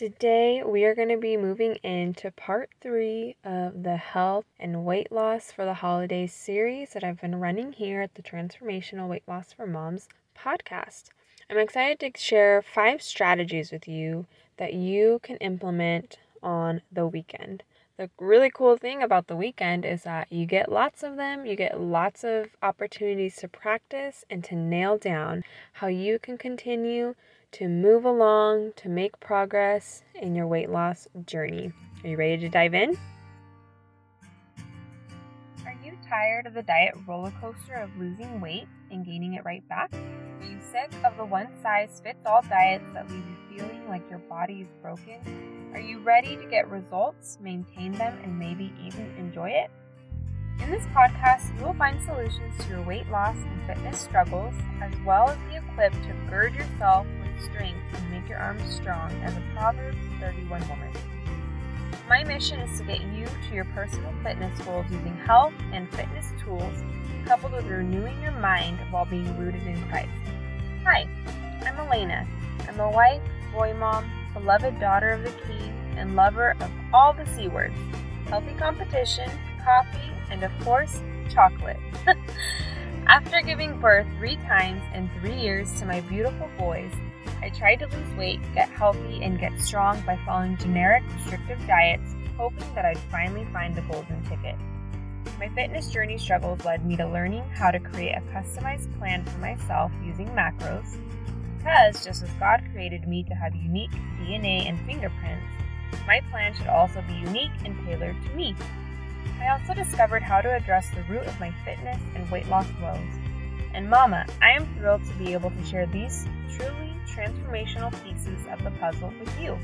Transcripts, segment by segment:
Today, we are going to be moving into part three of the health and weight loss for the holidays series that I've been running here at the Transformational Weight Loss for Moms podcast. I'm excited to share five strategies with you that you can implement on the weekend. The really cool thing about the weekend is that you get lots of them, you get lots of opportunities to practice and to nail down how you can continue to move along, to make progress in your weight loss journey. Are you ready to dive in? Are you tired of the diet roller coaster of losing weight and gaining it right back? Are you sick of the one size fits all diets that leave you feeling like your body is broken? Are you ready to get results, maintain them, and maybe even enjoy it? In this podcast, you will find solutions to your weight loss and fitness struggles, as well as be equipped to gird yourself with strength and make your arms strong as a Proverbs 31 woman. My mission is to get you to your personal fitness goals using health and fitness tools coupled with renewing your mind while being rooted in Christ. Hi, I'm Alayna. I'm a wife, boy mom, beloved daughter of the King, and lover of all the C words healthy competition, coffee, and of course, chocolate. After giving birth three times in three years to my beautiful boys, I tried to lose weight, get healthy, and get strong by following generic, restrictive diets, hoping that I'd finally find the golden ticket. My fitness journey struggles led me to learning how to create a customized plan for myself using macros, because just as God created me to have unique DNA and fingerprints, my plan should also be unique and tailored to me. I also discovered how to address the root of my fitness and weight loss woes. And Mama, I am thrilled to be able to share these truly transformational pieces of the puzzle with you.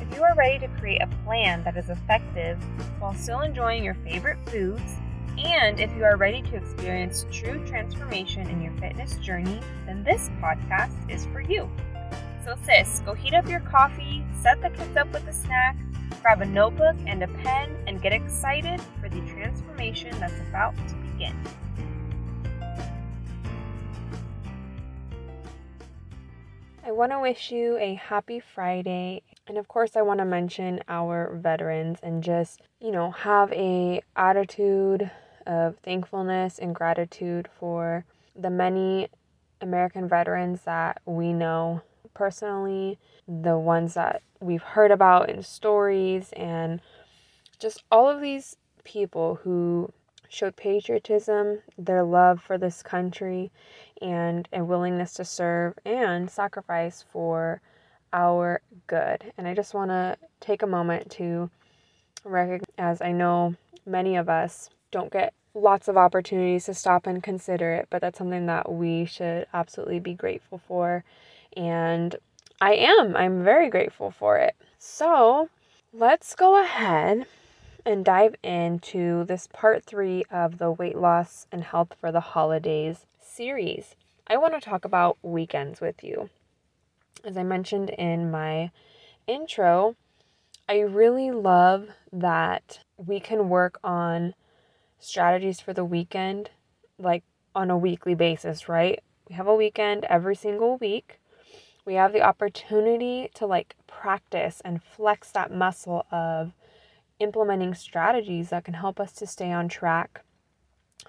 If you are ready to create a plan that is effective while still enjoying your favorite foods, and if you are ready to experience true transformation in your fitness journey, then this podcast is for you. So, sis, go heat up your coffee, set the kids up with a snack, grab a notebook and a pen, and get excited for the transformation that's about to begin. I want to wish you a happy Friday. And of course, I want to mention our veterans and just, you know, have a attitude of thankfulness and gratitude for the many American veterans that we know personally, the ones that we've heard about in stories, and just all of these people who showed patriotism, their love for this country, and a willingness to serve and sacrifice for our good. And I just want to take a moment to recognize, as I know many of us don't get lots of opportunities to stop and consider it, but that's something that we should absolutely be grateful for. And I am, I'm very grateful for it. So let's go ahead and dive into this part three of the weight loss and health for the holidays series. I want to talk about weekends with you. As I mentioned in my intro, I really love that we can work on strategies for the weekend like on a weekly basis, right? We have a weekend every single week. We have the opportunity to like practice and flex that muscle of implementing strategies that can help us to stay on track,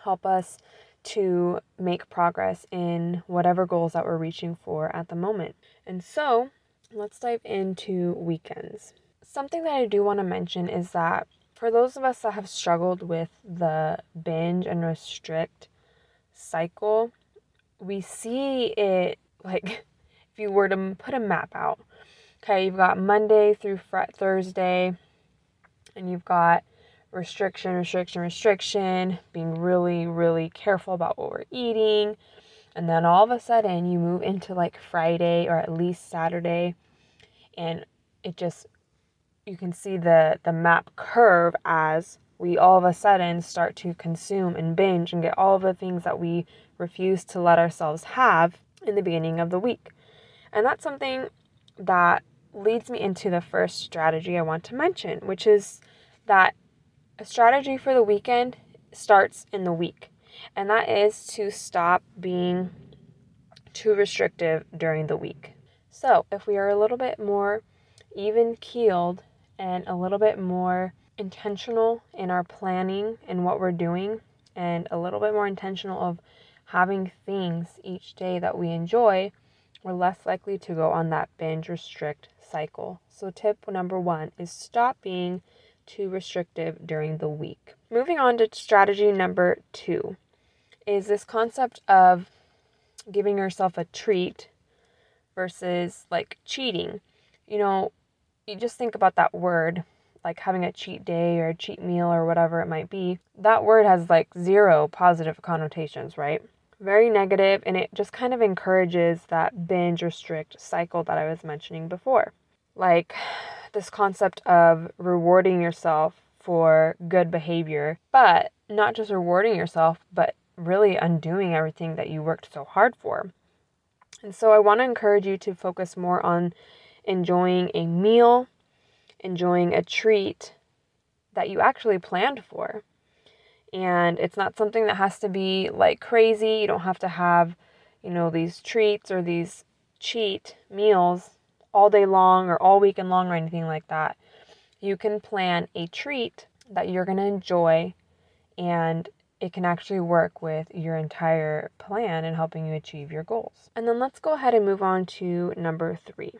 help us to make progress in whatever goals that we're reaching for at the moment. And so, let's dive into weekends. Something that I do want to mention is that for those of us that have struggled with the binge and restrict cycle, we see it like if you were to put a map out. Okay, you've got Monday through Thursday, and you've got restriction, restriction, restriction, being really, really careful about what we're eating. And then all of a sudden, you move into like Friday or at least Saturday, and it just you can see the the map curve as we all of a sudden start to consume and binge and get all the things that we refuse to let ourselves have in the beginning of the week. And that's something that leads me into the first strategy I want to mention, which is that a strategy for the weekend starts in the week, and that is to stop being too restrictive during the week. So, if we are a little bit more even keeled and a little bit more intentional in our planning and what we're doing, and a little bit more intentional of having things each day that we enjoy, we're less likely to go on that binge restrict cycle. So, tip number one is stop being too restrictive during the week. Moving on to strategy number two is this concept of giving yourself a treat versus like cheating. You know, you just think about that word, like having a cheat day or a cheat meal or whatever it might be. That word has like zero positive connotations, right? Very negative, and it just kind of encourages that binge restrict cycle that I was mentioning before. Like this concept of rewarding yourself for good behavior, but not just rewarding yourself, but really undoing everything that you worked so hard for. And so I want to encourage you to focus more on enjoying a meal, enjoying a treat that you actually planned for. And it's not something that has to be like crazy. You don't have to have, you know, these treats or these cheat meals all day long or all weekend long or anything like that. You can plan a treat that you're going to enjoy and it can actually work with your entire plan and helping you achieve your goals. And then let's go ahead and move on to number three.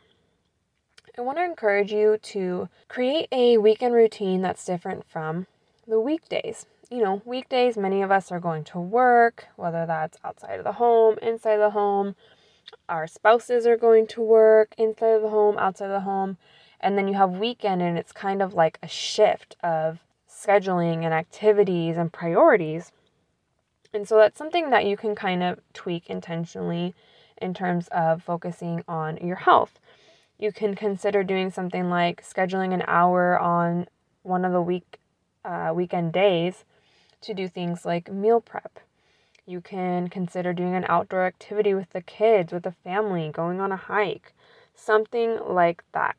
I want to encourage you to create a weekend routine that's different from the weekdays. You know, weekdays, many of us are going to work, whether that's outside of the home, inside the home. Our spouses are going to work inside of the home, outside of the home. And then you have weekend, and it's kind of like a shift of scheduling and activities and priorities. And so that's something that you can kind of tweak intentionally in terms of focusing on your health. You can consider doing something like scheduling an hour on one of the week uh, weekend days to do things like meal prep. You can consider doing an outdoor activity with the kids, with the family, going on a hike, something like that.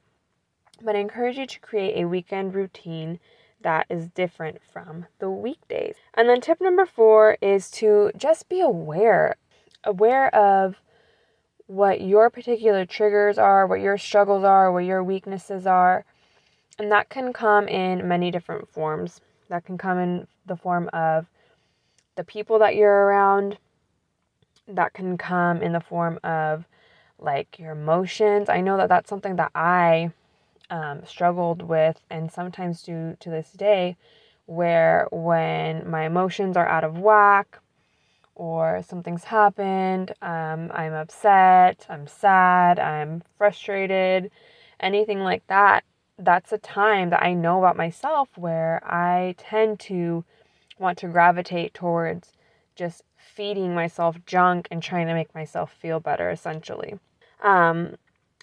But I encourage you to create a weekend routine that is different from the weekdays. And then tip number four is to just be aware, aware of what your particular triggers are, what your struggles are, what your weaknesses are. And that can come in many different forms. That can come in the form of the people that you're around. That can come in the form of like your emotions. I know that that's something that I um, struggled with and sometimes do to this day, where when my emotions are out of whack or something's happened, um, I'm upset, I'm sad, I'm frustrated, anything like that, that's a time that I know about myself where I tend to want to gravitate towards just feeding myself junk and trying to make myself feel better, essentially. Um,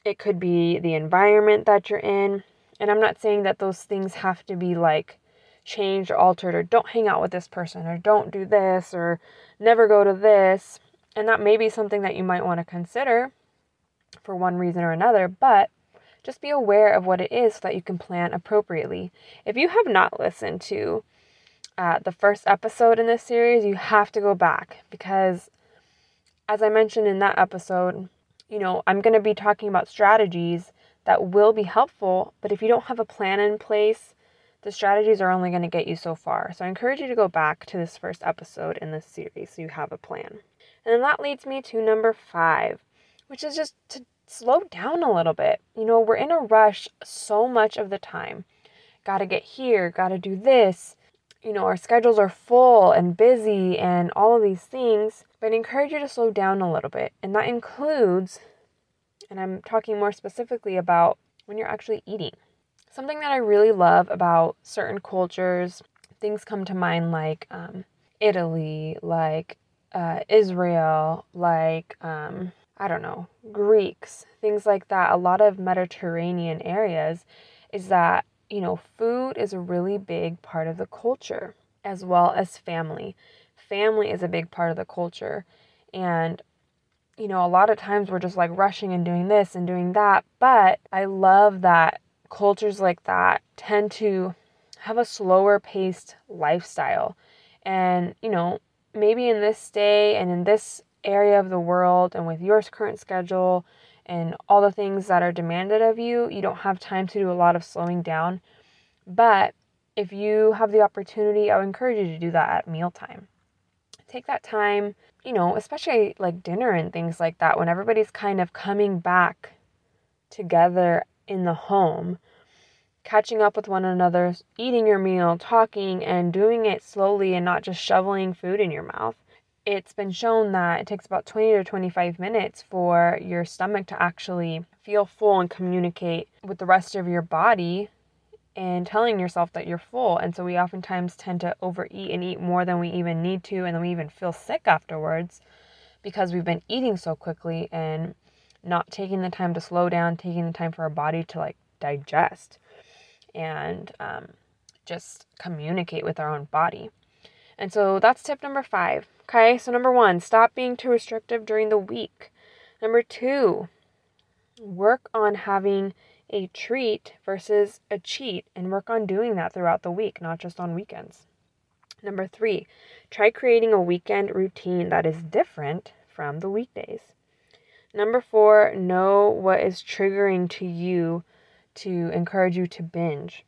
it could be the environment that you're in. And I'm not saying that those things have to be like changed or altered or don't hang out with this person or don't do this or never go to this. And that may be something that you might want to consider for one reason or another, but just be aware of what it is so that you can plan appropriately. If you have not listened to uh, the first episode in this series, you have to go back because, as I mentioned in that episode, you know, I'm going to be talking about strategies that will be helpful, but if you don't have a plan in place, the strategies are only going to get you so far. So I encourage you to go back to this first episode in this series so you have a plan. And then that leads me to number five, which is just to slow down a little bit. You know, we're in a rush so much of the time. Got to get here, got to do this. You know, our schedules are full and busy and all of these things. But I encourage you to slow down a little bit. And that includes, and I'm talking more specifically about when you're actually eating. Something that I really love about certain cultures, things come to mind like um, Italy, like uh, Israel, like, um, I don't know, Greeks, things like that. A lot of Mediterranean areas is that, you know, food is a really big part of the culture as well as family family is a big part of the culture. And, you know, a lot of times we're just like rushing and doing this and doing that. But I love that cultures like that tend to have a slower paced lifestyle. And, you know, maybe in this day and in this area of the world and with your current schedule and all the things that are demanded of you, you don't have time to do a lot of slowing down. But if you have the opportunity, I would encourage you to do that at mealtime. Take that time, you know, especially like dinner and things like that, when everybody's kind of coming back together in the home, catching up with one another, eating your meal, talking, and doing it slowly and not just shoveling food in your mouth it's been shown that it takes about 20 to 25 minutes for your stomach to actually feel full and communicate with the rest of your body and telling yourself that you're full. And so we oftentimes tend to overeat and eat more than we even need to, and then we even feel sick afterwards because we've been eating so quickly and not taking the time to slow down, taking the time for our body to like digest and um, just communicate with our own body. And so that's tip number five. Okay, so number one, stop being too restrictive during the week. Number two, work on having a treat versus a cheat and work on doing that throughout the week, not just on weekends. Number three, try creating a weekend routine that is different from the weekdays. Number four, know what is triggering to you to encourage you to binge.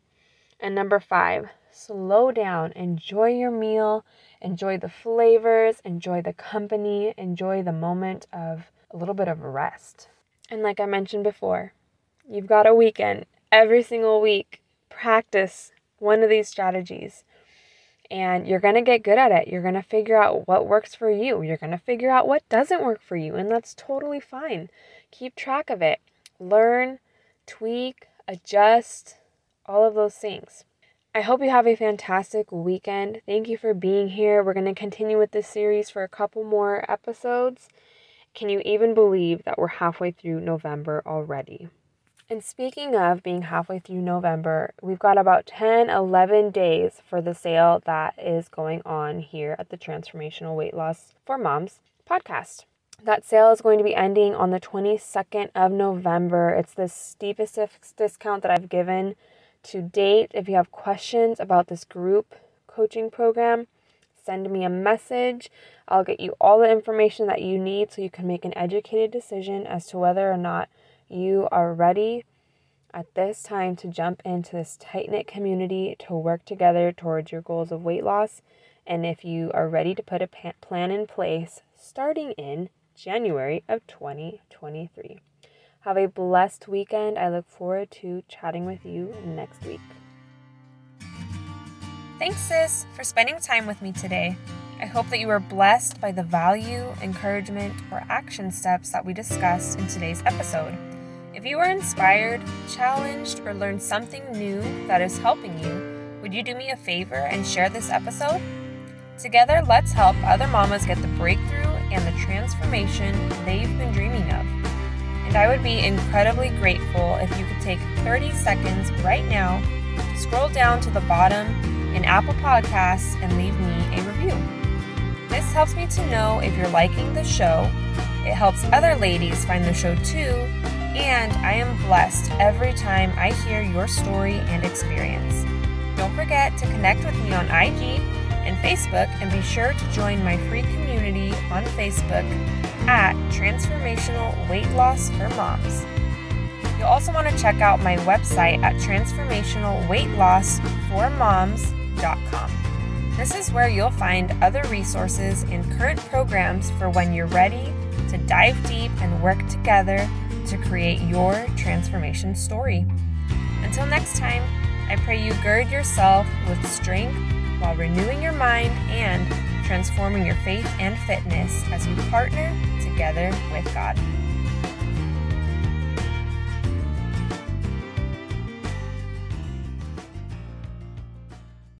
And number five, slow down, enjoy your meal, enjoy the flavors, enjoy the company, enjoy the moment of a little bit of rest. And like I mentioned before, you've got a weekend every single week. Practice one of these strategies and you're going to get good at it. You're going to figure out what works for you. You're going to figure out what doesn't work for you, and that's totally fine. Keep track of it. Learn, tweak, adjust, all of those things. I hope you have a fantastic weekend. Thank you for being here. We're going to continue with this series for a couple more episodes. Can you even believe that we're halfway through November already? And speaking of being halfway through November, we've got about 10, 11 days for the sale that is going on here at the Transformational Weight Loss for Moms podcast. That sale is going to be ending on the 22nd of November. It's the steepest discount that I've given to date. If you have questions about this group coaching program, send me a message. I'll get you all the information that you need so you can make an educated decision as to whether or not you are ready at this time to jump into this tight knit community to work together towards your goals of weight loss. And if you are ready to put a plan in place starting in January of 2023. Have a blessed weekend. I look forward to chatting with you next week. Thanks, sis, for spending time with me today. I hope that you were blessed by the value, encouragement, or action steps that we discussed in today's episode. If you were inspired, challenged, or learned something new that is helping you, would you do me a favor and share this episode? Together, let's help other mamas get the breakthrough and the transformation they've been dreaming of and I would be incredibly grateful if you could take 30 seconds right now, scroll down to the bottom in Apple Podcasts, and leave me a review. This helps me to know if you're liking the show, it helps other ladies find the show too, and I am blessed every time I hear your story and experience. Don't forget to connect with me on IG and Facebook, and be sure to join my free community on Facebook at Transformational Weight Loss for Moms. You'll also want to check out my website at transformationalweightlossformoms.com. This is where you'll find other resources and current programs for when you're ready to dive deep and work together to create your transformation story. Until next time, I pray you gird yourself with strength while renewing your mind and transforming your faith and fitness as you partner together with God.